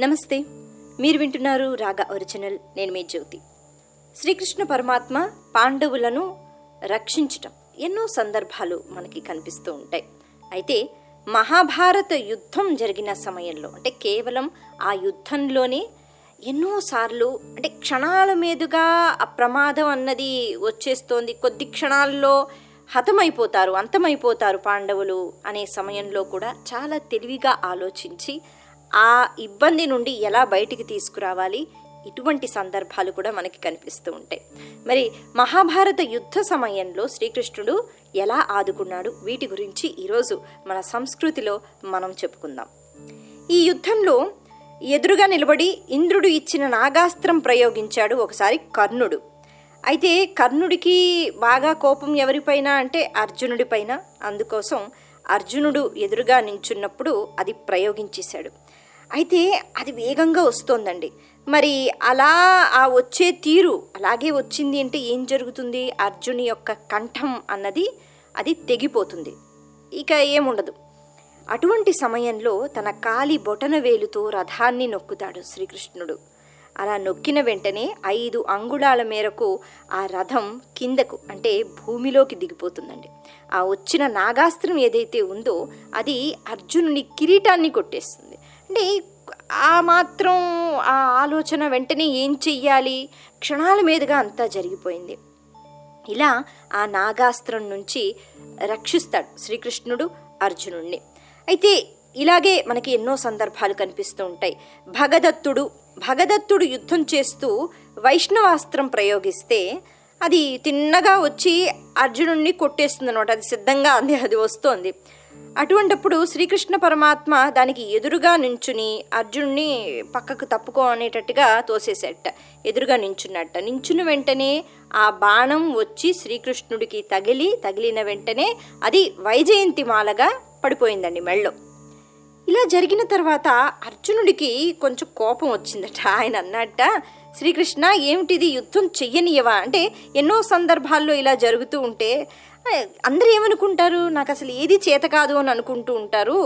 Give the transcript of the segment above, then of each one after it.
నమస్తే. మీరు వింటున్నారు రాగా ఒరిజినల్. నేను మీ జ్యోతి. శ్రీకృష్ణ పరమాత్మ పాండవులను రక్షించటం ఎన్నో సందర్భాలు మనకి కనిపిస్తూ ఉంటాయి. అయితే మహాభారత యుద్ధం జరిగిన సమయంలో అంటే కేవలం ఆ యుద్ధంలోనే ఎన్నోసార్లు అంటే క్షణాల మీదుగా ఆ ప్రమాదం అన్నది వచ్చేస్తోంది. కొద్ది క్షణాల్లో హతమైపోతారు అంతమైపోతారు పాండవులు అనే సమయంలో కూడా చాలా తెలివిగా ఆలోచించి ఆ ఇబ్బంది నుండి ఎలా బయటికి తీసుకురావాలి? ఇటువంటి సందర్భాలు కూడా మనకి కనిపిస్తూ ఉంటాయి. మరి మహాభారత యుద్ధ సమయంలో శ్రీకృష్ణుడు ఎలా ఆదుకున్నాడు? వీటి గురించి ఈరోజు మన సంస్కృతిలో మనం చెప్పుకుందాం. ఈ యుద్ధంలో ఎదురుగా నిలబడి ఇంద్రుడు ఇచ్చిన నాగాస్త్రం ప్రయోగించాడు ఒకసారి కర్ణుడు. అయితే కర్ణుడికి బాగా కోపం ఎవరిపైన అంటే అర్జునుడిపైన? అందుకోసం అర్జునుడు ఎదురుగా నించున్నప్పుడు అది ప్రయోగించేశాడు. అయితే అది వేగంగా వస్తోందండి. మరి అలా ఆ వచ్చే తీరు అలాగే వచ్చింది అంటే ఏం జరుగుతుంది? అర్జుని యొక్క కంఠం అన్నది అది తెగిపోతుంది. ఇక ఏముండదు. అటువంటి సమయంలో తన కాలి బొటన వేలుతో రథాన్ని నొక్కుతాడు శ్రీకృష్ణుడు. అలా నొక్కిన వెంటనే ఐదు అంగుళాల మేరకు ఆ రథం కిందకు అంటే భూమిలోకి దిగిపోతుందండి. ఆ వచ్చిన నాగాస్త్రం ఏదైతే ఉందో అది అర్జునుని కిరీటాన్ని కొట్టేస్తుంది. అంటే ఆ మాత్రం ఆ ఆలోచన వెంటనే ఏం చెయ్యాలి? క్షణాల మీదుగా అంతా జరిగిపోయింది. ఇలా ఆ నాగాస్త్రం నుంచి రక్షిస్తాడు శ్రీకృష్ణుడు అర్జునుణ్ణి. అయితే ఇలాగే మనకి ఎన్నో సందర్భాలు కనిపిస్తూ ఉంటాయి. భగదత్తుడు భగదత్తుడు యుద్ధం చేస్తూ వైష్ణవాస్త్రం ప్రయోగిస్తే అది తిన్నగా వచ్చి అర్జునుడిని కొట్టేస్తుంది అనమాట అది సిద్ధంగా అంది అది వస్తోంది. అటువంటప్పుడు శ్రీకృష్ణ పరమాత్మ దానికి ఎదురుగా నించుని అర్జునుడిని పక్కకు తప్పుకో అనేటట్టుగా తోసేసేట. ఎదురుగా నించున్నట్ట. నించుని వెంటనే ఆ బాణం వచ్చి శ్రీకృష్ణుడికి తగిలి తగిలిన వెంటనే అది వైజయంతి మాలగా పడిపోయిందండి మెళ్ళో. ఇలా జరిగిన తర్వాత అర్జునుడికి కొంచెం కోపం వచ్చిందట. ఆయన అన్నట్ట శ్రీకృష్ణ ఏమిటిది యుద్ధం చెయ్యనియవా? అంటే ఎన్నో సందర్భాల్లో ఇలా జరుగుతూ ఉంటే అందరూ ఏమనుకుంటారు? నాకు అసలు ఏది చేత కాదు అని అనుకుంటూ ఉంటారు.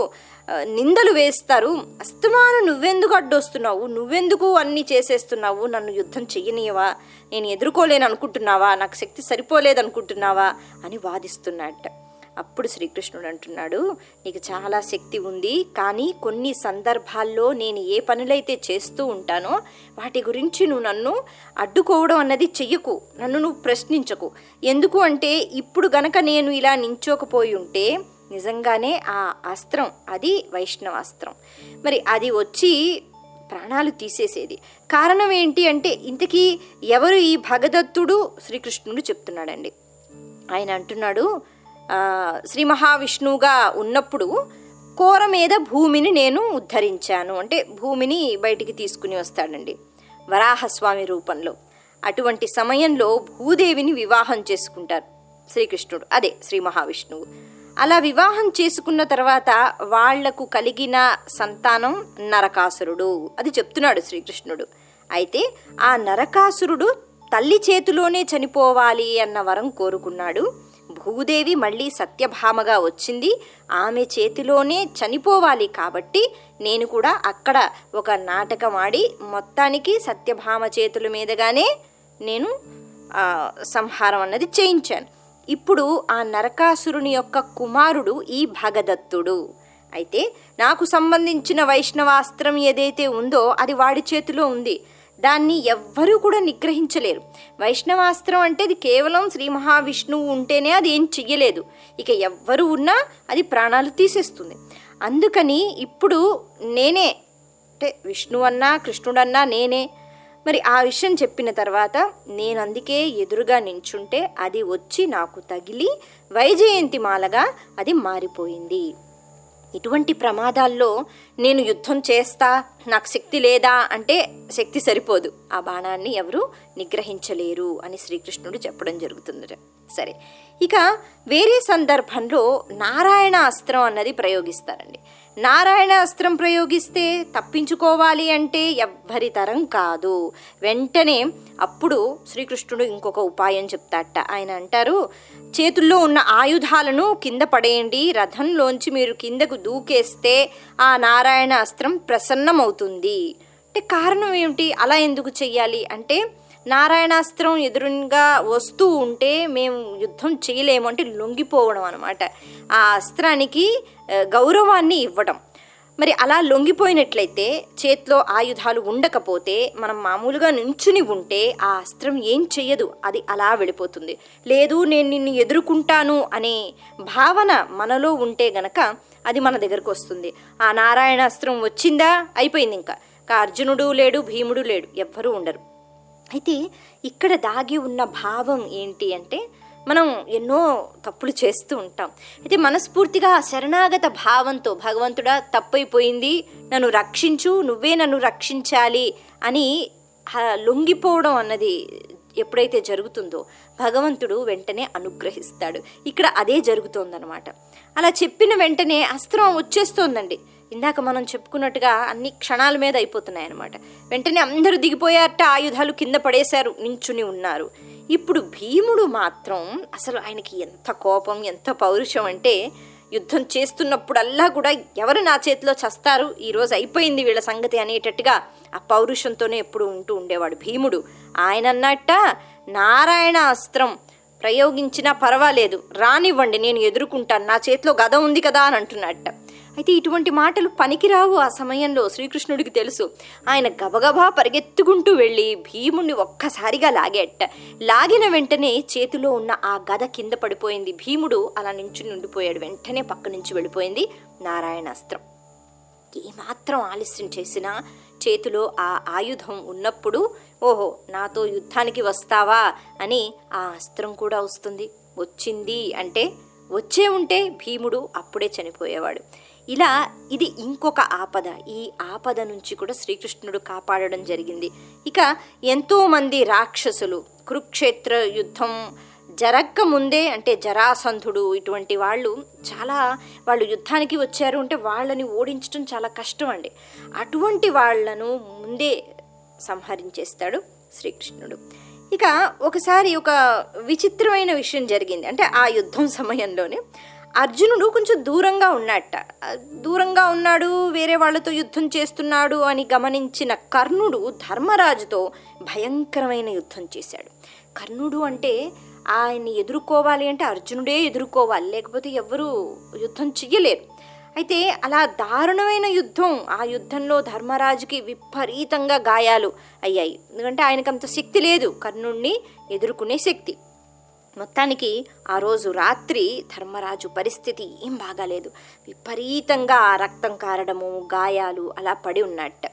నిందలు వేస్తారు. అస్తమాను నువ్వెందుకు అడ్డొస్తున్నావు? నువ్వెందుకు అన్నీ చేసేస్తున్నావు? నన్ను యుద్ధం చెయ్యనియవా? నేను ఎదుర్కోలేను అనుకుంటున్నావా నాకు శక్తి సరిపోలేదు అనుకుంటున్నావా అని వాదిస్తున్నట్టు. అప్పుడు శ్రీకృష్ణుడు అంటున్నాడు నీకు చాలా శక్తి ఉంది కానీ కొన్ని సందర్భాల్లో నేను ఏ పనులైతే చేస్తూ ఉంటానో వాటి గురించి నువ్వు నన్ను అడ్డుకోవడం అన్నది చెయ్యకు నన్ను నువ్వు ప్రశ్నించకు. ఎందుకు అంటే ఇప్పుడు గనక నేను ఇలా నించోకపోయి ఉంటే నిజంగానే ఆ అస్త్రం అది వైష్ణవాస్త్రం మరి అది వచ్చి ప్రాణాలు తీసేసేది. కారణం ఏంటి అంటే ఇంతకీ ఎవరు ఈ భగదత్తుడు? శ్రీకృష్ణుడు చెప్తున్నాడండి. ఆయన అంటున్నాడు శ్రీ మహావిష్ణువుగా ఉన్నప్పుడు కోర మీద భూమిని నేను ఉద్ధరించాను. అంటే భూమిని బయటికి తీసుకుని వస్తాడండి వరాహస్వామి రూపంలో. అటువంటి సమయంలో భూదేవిని వివాహం చేసుకుంటారు శ్రీకృష్ణుడు అదే శ్రీ మహావిష్ణువు. అలా వివాహం చేసుకున్న తర్వాత వాళ్ళకు కలిగిన సంతానం నరకాసురుడు అది చెప్తున్నాడు శ్రీకృష్ణుడు. అయితే ఆ నరకాసురుడు తల్లి చేతిలోనే చనిపోవాలి అన్న వరం కోరుకున్నాడు. భూదేవి మళ్ళీ సత్యభామగా వచ్చింది. ఆమె చేతిలోనే చనిపోవాలి కాబట్టి నేను కూడా అక్కడ ఒక నాటకం ఆడి మొత్తానికి సత్యభామ చేతుల మీదగానే నేను సంహారం అన్నది చేయించాను. ఇప్పుడు ఆ నరకాసురుని యొక్క కుమారుడు ఈ భగదత్తుడు. అయితే నాకు సంబంధించిన వైష్ణవాస్త్రం ఏదైతే ఉందో అది వాడి చేతిలో ఉంది. దాన్ని ఎవ్వరూ కూడా నిగ్రహించలేరు. వైష్ణవాస్త్రం అంటే అది కేవలం శ్రీ మహావిష్ణువు ఉంటేనే అది ఏం చెయ్యలేదు. ఇక ఎవ్వరు ఉన్నా అది ప్రాణాలు తీసేస్తుంది. అందుకని ఇప్పుడు నేనే అంటే విష్ణువన్నా కృష్ణుడన్నా నేనే మరి ఆ విషయం చెప్పిన తర్వాత నేను అందుకే ఎదురుగా నించుంటే అది వచ్చి నాకు తగిలి వైజయంతి మాలగా అది మారిపోయింది. ఇటువంటి ప్రమాదాల్లో నేను యుద్ధం చేస్తా నాకు శక్తి లేదా అంటే శక్తి సరిపోదు. ఆ బాణాన్ని ఎవరు నిగ్రహించలేరు అని శ్రీకృష్ణుడు చెప్పడం జరుగుతుంది. సరే ఇక వేరే సందర్భంలో నారాయణ అస్త్రం అన్నది ప్రయోగిస్తారండి. నారాయణ అస్త్రం ప్రయోగిస్తే తప్పించుకోవాలి అంటే ఎవ్వరి తరం కాదు. వెంటనే అప్పుడు శ్రీకృష్ణుడు ఇంకొక ఉపాయం చెప్తాట. ఆయన అంటారు చేతుల్లో ఉన్న ఆయుధాలను కింద పడేయండి. రథంలోంచి మీరు కిందకు దూకేస్తే ఆ నారాయణ అస్త్రం ప్రసన్నమవుతుంది. అంటే కారణం ఏమిటి? అలా ఎందుకు చెయ్యాలి? అంటే నారాయణాస్త్రం ఎదురుగా వస్తూ ఉంటే మేము యుద్ధం చేయలేము అంటే లొంగిపోవడం అనమాట ఆ అస్త్రానికి గౌరవాన్ని ఇవ్వడం. మరి అలా లొంగిపోయినట్లయితే చేతిలో ఆయుధాలు ఉండకపోతే మనం మామూలుగా నించుని ఉంటే ఆ అస్త్రం ఏం చెయ్యదు అది అలా వెళ్ళిపోతుంది. లేదు నేను నిన్ను ఎదుర్కొంటాను అనే భావన మనలో ఉంటే గనక అది మన దగ్గరకు వస్తుంది. ఆ నారాయణాస్త్రం వచ్చిందా? అయిపోయింది ఇంకా. ఇంకా అర్జునుడు లేడు భీముడు లేడు ఎవ్వరూ ఉండరు. అయితే ఇక్కడ దాగి ఉన్న భావం ఏంటి అంటే మనం ఎన్నో తప్పులు చేస్తూ ఉంటాం. అయితే మనస్ఫూర్తిగా ఆ శరణాగత భావంతో భగవంతుడా తప్పైపోయింది నన్ను రక్షించు నువ్వే నన్ను రక్షించాలి అని లొంగిపోవడం అన్నది ఎప్పుడైతే జరుగుతుందో భగవంతుడు వెంటనే అనుగ్రహిస్తాడు. ఇక్కడ అదే జరుగుతోందనమాట అలా చెప్పిన వెంటనే అస్త్రం వచ్చేస్తోందండి. ఇందాక మనం చెప్పుకున్నట్టుగా అన్ని క్షణాల మీద అయిపోతున్నాయి అనమాట వెంటనే అందరూ దిగిపోయారట ఆయుధాలు కింద పడేశారు నించుని ఉన్నారు. ఇప్పుడు భీముడు మాత్రం అసలు ఆయనకి ఎంత కోపం ఎంత పౌరుషం అంటే యుద్ధం చేస్తున్నప్పుడల్లా కూడా ఎవరు నా చేతిలో చస్తారు? ఈరోజు అయిపోయింది వీళ్ళ సంగతి అనేటట్టుగా ఆ పౌరుషంతోనే ఎప్పుడు ఉంటూ ఉండేవాడు భీముడు. ఆయన అన్నట్ట నారాయణ అస్త్రం ప్రయోగించినా పర్వాలేదు రానివ్వండి నేను ఎదుర్కొంటాను నా చేతిలో గద ఉంది కదా అని అంటున్నట్ట. అయితే ఇటువంటి మాటలు పనికిరావు ఆ సమయంలో శ్రీకృష్ణుడికి తెలుసు. ఆయన గబగబా పరిగెత్తుకుంటూ వెళ్ళి భీముణ్ణి ఒక్కసారిగా లాగేట. లాగిన వెంటనే చేతిలో ఉన్న ఆ గద కింద పడిపోయింది. భీముడు అలా నించుని ఉండిపోయాడు. వెంటనే పక్క నుంచి వెళ్ళిపోయింది నారాయణాస్త్రం. ఏమాత్రం ఆలస్యం చేసినా చేతిలో ఆ ఆయుధం ఉన్నప్పుడు ఓహో నాతో యుద్ధానికి వస్తావా అని ఆ అస్త్రం కూడా వస్తుంది. వచ్చింది అంటే వచ్చే ఉంటే భీముడు అప్పుడే చనిపోయేవాడు. ఇలా ఇది ఇంకొక ఆపద. ఈ ఆపద నుంచి కూడా శ్రీకృష్ణుడు కాపాడడం జరిగింది. ఇక ఎంతోమంది రాక్షసులు కురుక్షేత్ర యుద్ధం జరక్క ముందే అంటే జరాసంధుడు ఇటువంటి వాళ్ళు చాలా వాళ్ళు యుద్ధానికి వచ్చారు అంటే వాళ్ళని ఓడించడం చాలా కష్టం అండి. అటువంటి వాళ్ళను ముందే సంహరించేస్తాడు శ్రీకృష్ణుడు. ఇక ఒకసారి ఒక విచిత్రమైన విషయం జరిగింది. అంటే ఆ యుద్ధం సమయంలోనే అర్జునుడు కొంచెం దూరంగా ఉన్నట్ట దూరంగా ఉన్నాడు వేరే వాళ్ళతో యుద్ధం చేస్తున్నాడు అని గమనించిన కర్ణుడు ధర్మరాజుతో భయంకరమైన యుద్ధం చేశాడు. కర్ణుడు అంటే ఆయన్ని ఎదుర్కోవాలి అంటే అర్జునుడే ఎదుర్కోవాలి. లేకపోతే ఎవరు యుద్ధం చెయ్యలేరు. అయితే అలా దారుణమైన యుద్ధం ఆ యుద్ధంలో ధర్మరాజుకి విపరీతంగా గాయాలు అయ్యాయి. ఎందుకంటే ఆయనకు అంత శక్తి లేదు కర్ణుణ్ణి ఎదుర్కొనే శక్తి. మొత్తానికి ఆ రోజు రాత్రి ధర్మరాజు పరిస్థితి ఏం బాగాలేదు. విపరీతంగా రక్తం కారడము గాయాలు అలా పడి ఉన్నట్ట.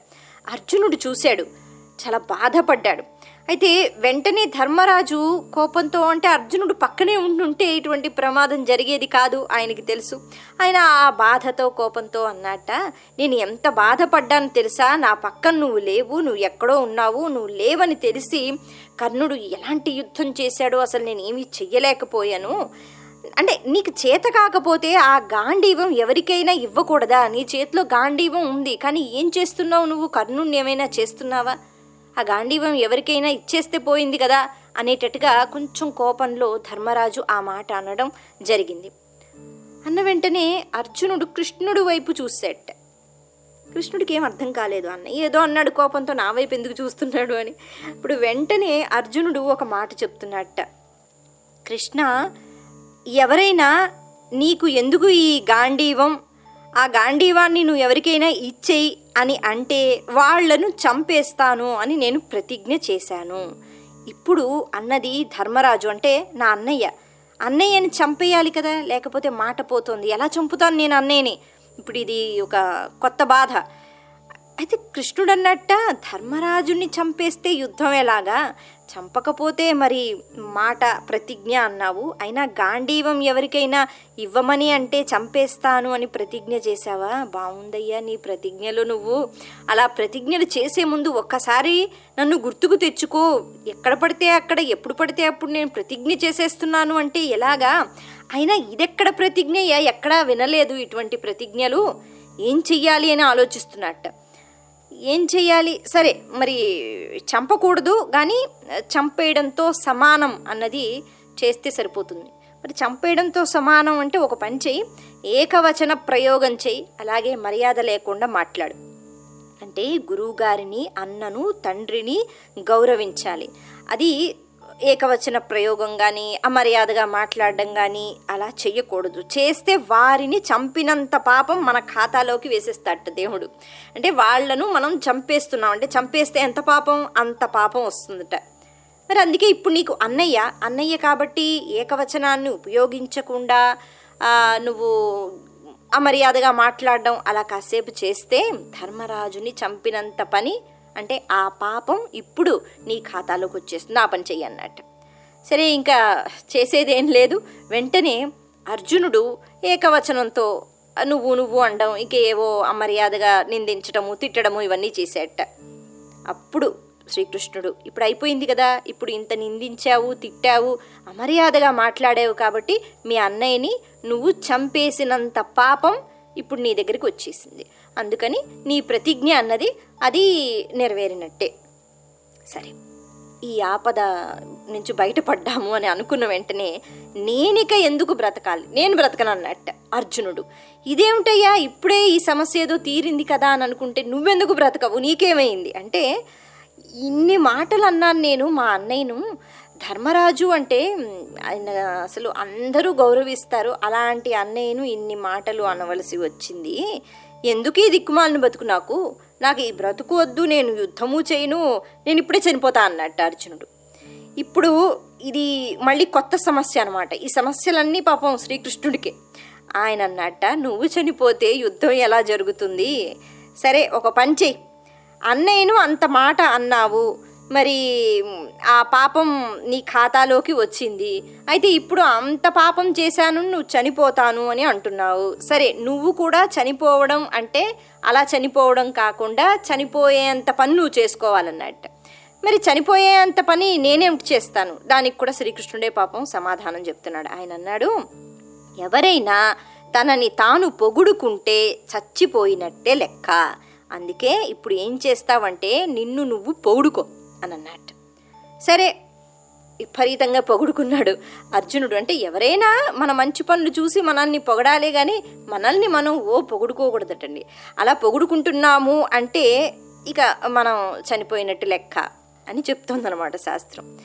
అర్జునుడు చూశాడు. చాలా బాధపడ్డాడు. అయితే వెంటనే ధర్మరాజు కోపంతో అంటే అర్జునుడు పక్కనే ఉంటుంటే ఇటువంటి ప్రమాదం జరిగేది కాదు ఆయనకి తెలుసు. ఆయన ఆ బాధతో కోపంతో అన్నట్ట నేను ఎంత బాధపడ్డాను తెలుసా? నా పక్కన నువ్వు లేవు నువ్వు ఎక్కడో ఉన్నావు నువ్వు లేవని తెలిసి కర్ణుడు ఎలాంటి యుద్ధం చేశాడో అసలు నేను ఏమీ చెయ్యలేకపోయాను. అంటే నీకు చేత కాకపోతే ఆ గాంధీవం ఎవరికైనా ఇవ్వకూడదా? నీ చేతిలో గాంధీవం ఉంది కానీ ఏం చేస్తున్నావు నువ్వు? కర్ణుడిని ఏమైనా చేస్తున్నావా? ఆ గాంధీవం ఎవరికైనా ఇచ్చేస్తే పోయింది కదా అనేటట్టుగా కొంచెం కోపంలో ధర్మరాజు ఆ మాట అనడం జరిగింది. అన్న వెంటనే అర్జునుడు కృష్ణుడు వైపు చూసేట కృష్ణుడికి ఏం అర్థం కాలేదు అన్న. ఏదో అన్నాడు కోపంతో నా వైపు ఎందుకు చూస్తున్నాడు అని. ఇప్పుడు వెంటనే అర్జునుడు ఒక మాట చెప్తున్నట్ట కృష్ణ ఎవరైనా నీకు ఎందుకు ఈ గాంధీవం ఆ గాంధీవాన్ని నువ్వు ఎవరికైనా ఇచ్చేయి అని అంటే వాళ్ళను చంపేస్తాను అని నేను ప్రతిజ్ఞ చేశాను. ఇప్పుడు అన్నది ధర్మరాజు అంటే నా అన్నయ్య. అన్నయ్యని చంపేయాలి కదా లేకపోతే మాట పోతుంది. ఎలా చంపుతాను నేను అన్నయ్యని? ఇప్పుడు ఇది ఒక కొత్త బాధ. అయితే కృష్ణుడు అన్నట్ట ధర్మరాజుని చంపేస్తే యుద్ధం ఎలాగా? చంపకపోతే మరి మాట ప్రతిజ్ఞ అన్నావు. అయినా గాంధీవం ఎవరికైనా ఇవ్వమని అంటే చంపేస్తాను అని ప్రతిజ్ఞ చేశావా? బాగుందయ్యా నీ ప్రతిజ్ఞలు నువ్వు. అలా ప్రతిజ్ఞలు చేసే ముందు ఒక్కసారి నన్ను గుర్తుకు తెచ్చుకో. ఎక్కడ పడితే అక్కడ ఎప్పుడు పడితే అప్పుడు నేను ప్రతిజ్ఞ చేసేస్తున్నాను అంటే ఎలాగా? అయినా ఇదెక్కడ ప్రతిజ్ఞ? ఎక్కడా వినలేదు ఇటువంటి ప్రతిజ్ఞలు. ఏం చెయ్యాలి అని ఆలోచిస్తున్నట్టు. ఏం చేయాలి సరే మరి చంపకూడదు కానీ చంపేయడంతో సమానం అన్నది చేస్తే సరిపోతుంది. మరి చంపేయడంతో సమానం అంటే ఒక పని చెయ్యి ఏకవచన ప్రయోగం చెయ్యి అలాగే మర్యాద లేకుండా మాట్లాడు. అంటే గురువుగారిని అన్నను తండ్రిని గౌరవించాలి. అది ఏకవచన ప్రయోగం కానీ అమర్యాదగా మాట్లాడడం కానీ అలా చేయకూడదు చేస్తే వారిని చంపినంత పాపం మన ఖాతాలోకి వేసేస్తాట దేవుడు. అంటే వాళ్ళను మనం చంపేస్తున్నాం. అంటే చంపేస్తే ఎంత పాపం? అంత పాపం వస్తుందట. మరి అందుకే ఇప్పుడు నీకు అన్నయ్య అన్నయ్య కాబట్టి ఏకవచనాన్ని ఉపయోగించకుండా నువ్వు అమర్యాదగా మాట్లాడడం అలా కాసేపు చేస్తే ధర్మరాజుని చంపినంత పని అంటే ఆ పాపం ఇప్పుడు నీ ఖాతాలోకి వచ్చేస్తుంది. ఆ పని చెయ్యి అన్నట్టు. సరే ఇంకా చేసేదేం లేదు. వెంటనే అర్జునుడు ఏకవచనంతో నువ్వు నువ్వు అనడం ఇంకేవో అమర్యాదగా నిందించడము తిట్టడము ఇవన్నీ చేసేట. అప్పుడు శ్రీకృష్ణుడు ఇప్పుడు అయిపోయింది కదా ఇప్పుడు ఇంత నిందించావు తిట్టావు అమర్యాదగా మాట్లాడావు కాబట్టి మీ అన్నయ్యని నువ్వు చంపేసినంత పాపం ఇప్పుడు నీ దగ్గరికి వచ్చేసింది. అందుకని నీ ప్రతిజ్ఞ అన్నది అది నెరవేరినట్టే. సరే ఈ ఆపద నుంచి బయటపడ్డాము అని అనుకున్న వెంటనే నేనిక ఎందుకు బ్రతకాలి? నేను బ్రతకను అన్నట్ట అర్జునుడు. ఇదేమిటయ్యా? ఇప్పుడే ఈ సమస్య ఏదో తీరింది కదా అని అనుకుంటే నువ్వెందుకు బ్రతకవు? నీకేమైంది? అంటే ఇన్ని మాటలు అన్నాను నేను మా అన్నయ్యను. ధర్మరాజు అంటే ఆయన అసలు అందరూ గౌరవిస్తారు. అలాంటి అన్నయ్యను ఇన్ని మాటలు అనవలసి వచ్చింది. ఎందుకు ఈ దిక్కుమాలను బతుకు నాకు? నాకు ఈ బ్రతుకు వద్దు నేను యుద్ధము చేయను నేను ఇప్పుడే చనిపోతా అన్నట్టు అర్జునుడు. ఇప్పుడు ఇది మళ్ళీ కొత్త సమస్య అనమాట ఈ సమస్యలన్నీ పాపం శ్రీకృష్ణుడికే. ఆయన అన్నట్ట నువ్వు చనిపోతే యుద్ధం ఎలా జరుగుతుంది? సరే ఒక పని చెయ్యి అన్నయ్యను అంత మాట అన్నావు. మరి ఆ పాపం నీ ఖాతాలోకి వచ్చింది. అయితే ఇప్పుడు అంత పాపం చేశాను నువ్వు చనిపోతాను అని అంటున్నావు. సరే నువ్వు కూడా చనిపోవడం అంటే అలా చనిపోవడం కాకుండా చనిపోయేంత పని నువ్వు చేసుకోవాలన్నట్టు. మరి చనిపోయేంత పని నేనేమిటి చేస్తాను. దానికి కూడా శ్రీకృష్ణుడే పాపం సమాధానం చెప్తున్నాడు. ఆయన అన్నాడు ఎవరైనా తనని తాను పొగుడుకుంటే చచ్చిపోయినట్టే లెక్క. అందుకే ఇప్పుడు ఏం చేస్తావంటే నిన్ను నువ్వు పొగుడుకో అని అన్నట్టు సరే విపరీతంగా పొగుడుకున్నాడు. అర్జునుడు అంటే ఎవరైనా మన మంచి పనులు చూసి మనల్ని పొగడాలే కానీ మనల్ని మనం ఓ పొగుడుకోకూడదటండి. అలా పొగుడుకుంటున్నాము అంటే ఇక మనం చనిపోయినట్టు లెక్క అని చెప్తోందనమాట శాస్త్రం.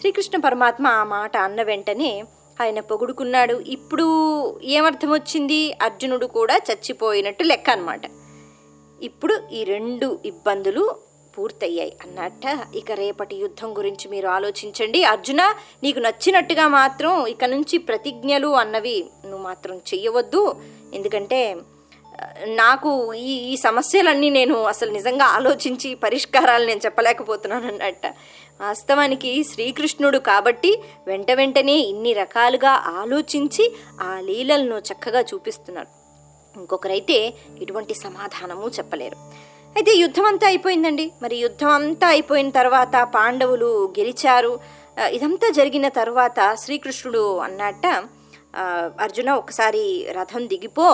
శ్రీకృష్ణ పరమాత్మ ఆ మాట అన్న వెంటనే ఆయన పొగుడుకున్నాడు. ఇప్పుడు ఏమర్థం వచ్చింది అర్జునుడు కూడా చచ్చిపోయినట్టు లెక్క అనమాట ఇప్పుడు ఈ రెండు ఇబ్బందులు పూర్తయ్యాయి అన్నట్ట. ఇక రేపటి యుద్ధం గురించి మీరు ఆలోచించండి. అర్జున నీకు నచ్చినట్టుగా మాత్రం ఇక నుంచి ప్రతిజ్ఞలు అన్నవి నువ్వు మాత్రం చెయ్యవద్దు. ఎందుకంటే నాకు ఈ ఈ సమస్యలన్నీ నేను అసలు నిజంగా ఆలోచించి పరిష్కారాలు నేను చెప్పలేకపోతున్నాను అన్నట్ట. వాస్తవానికి శ్రీకృష్ణుడు కాబట్టి వెంట వెంటనే ఇన్ని రకాలుగా ఆలోచించి ఆ లీలలను చక్కగా చూపిస్తున్నాడు. ఇంకొకరైతే ఎటువంటి సమాధానము చెప్పలేరు. అయితే యుద్ధం అంతా అయిపోయిందండి. మరి యుద్ధం అంతా అయిపోయిన తర్వాత పాండవులు గెలిచారు. ఇదంతా జరిగిన తర్వాత శ్రీకృష్ణుడు అన్నట్ట అర్జున ఒకసారి రథం దిగిపో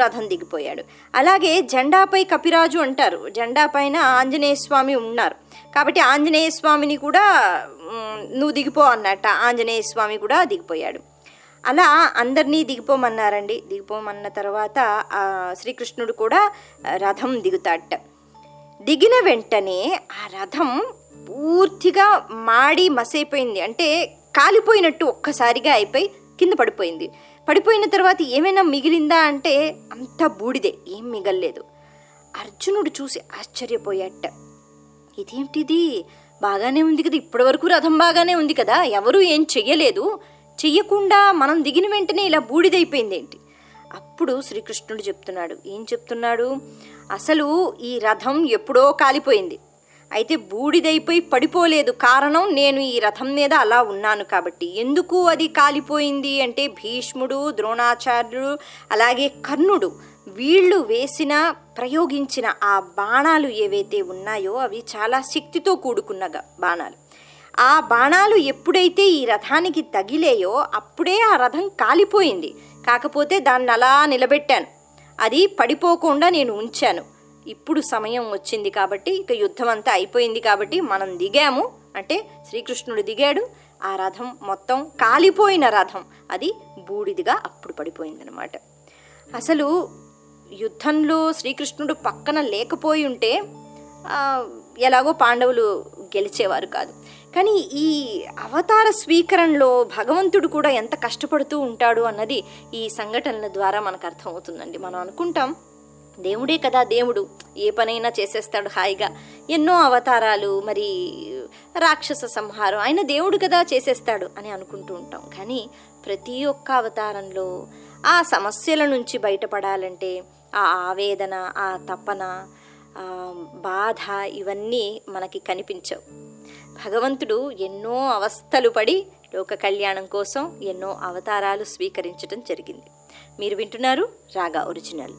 రథం దిగిపోయాడు. అలాగే జెండాపై కపిరాజు అంటారు. జెండా పైన ఆంజనేయ స్వామి ఉన్నారు. కాబట్టి ఆంజనేయ స్వామిని కూడా నువ్వు దిగిపో అన్నట్ట. ఆంజనేయ స్వామి కూడా దిగిపోయాడు. అలా అందరినీ దిగిపోమన్నారండి. దిగిపోమన్న తర్వాత శ్రీకృష్ణుడు కూడా రథం దిగుతాడట. దిగిన వెంటనే ఆ రథం పూర్తిగా మాడి మసైపోయింది. అంటే కాలిపోయినట్టు ఒక్కసారిగా అయిపోయి కింద పడిపోయింది. పడిపోయిన తర్వాత ఏమైనా మిగిలిందా అంటే అంతా బూడిదే ఏం మిగల్లేదు. అర్జునుడు చూసి ఆశ్చర్యపోయాట ఇదేంటిది? బాగానే ఉంది కదా ఇప్పటి వరకు రథం బాగానే ఉంది కదా ఎవరూ ఏం చెయ్యలేదు. చెయ్యకుండా మనం దిగిన వెంటనే ఇలా బూడిదైపోయింది ఏంటి? అప్పుడు శ్రీకృష్ణుడు చెప్తున్నాడు. ఏం చెప్తున్నాడు? అసలు ఈ రథం ఎప్పుడో కాలిపోయింది. అయితే బూడిదైపోయి పడిపోలేదు కారణం నేను ఈ రథం మీద అలా ఉన్నాను కాబట్టి. ఎందుకు అది కాలిపోయింది అంటే భీష్ముడు ద్రోణాచార్యుడు అలాగే కర్ణుడు వీళ్ళు వేసిన ప్రయోగించిన ఆ బాణాలు ఏవైతే ఉన్నాయో అవి చాలా శక్తితో కూడుకున్న బాణాలు. ఆ బాణాలు ఎప్పుడైతే ఈ రథానికి తగిలేయో అప్పుడే ఆ రథం కాలిపోయింది. కాకపోతే దాన్ని అలా నిలబెట్టాను. అది పడిపోకుండా నేను ఉంచాను. ఇప్పుడు సమయం వచ్చింది కాబట్టి ఇక యుద్ధం అంతా అయిపోయింది కాబట్టి మనం దిగాము. అంటే శ్రీకృష్ణుడు దిగాడు. ఆ రథం మొత్తం కాలిపోయిన రథం. అది బూడిదిగా అప్పుడు పడిపోయిందనమాట అసలు యుద్ధంలో శ్రీకృష్ణుడు పక్కన లేకపోయి ఉంటే ఎలాగో పాండవులు గెలిచేవారు కాదు. కానీ ఈ అవతార స్వీకరణలో భగవంతుడు కూడా ఎంత కష్టపడుతూ ఉంటాడు అన్నది ఈ సంఘటనల ద్వారా మనకు అర్థమవుతుందండి. మనం అనుకుంటాం దేవుడే కదా దేవుడు ఏ పనైనా చేసేస్తాడు హాయిగా. ఎన్నో అవతారాలు మరి రాక్షస సంహారం ఆయన దేవుడు కదా చేసేస్తాడు అని అనుకుంటూ ఉంటాం. కానీ ప్రతి ఒక్క అవతారంలో ఆ సమస్యల నుంచి బయటపడాలంటే ఆ ఆవేదన ఆ తపన బాధ ఇవన్నీ మనకి కనిపించవు. భగవంతుడు ఎన్నో అవస్థలు పడి లోక కళ్యాణం కోసం ఎన్నో అవతారాలు స్వీకరించడం జరిగింది. మీరు వింటున్నారు రాగా ఒరిజినల్.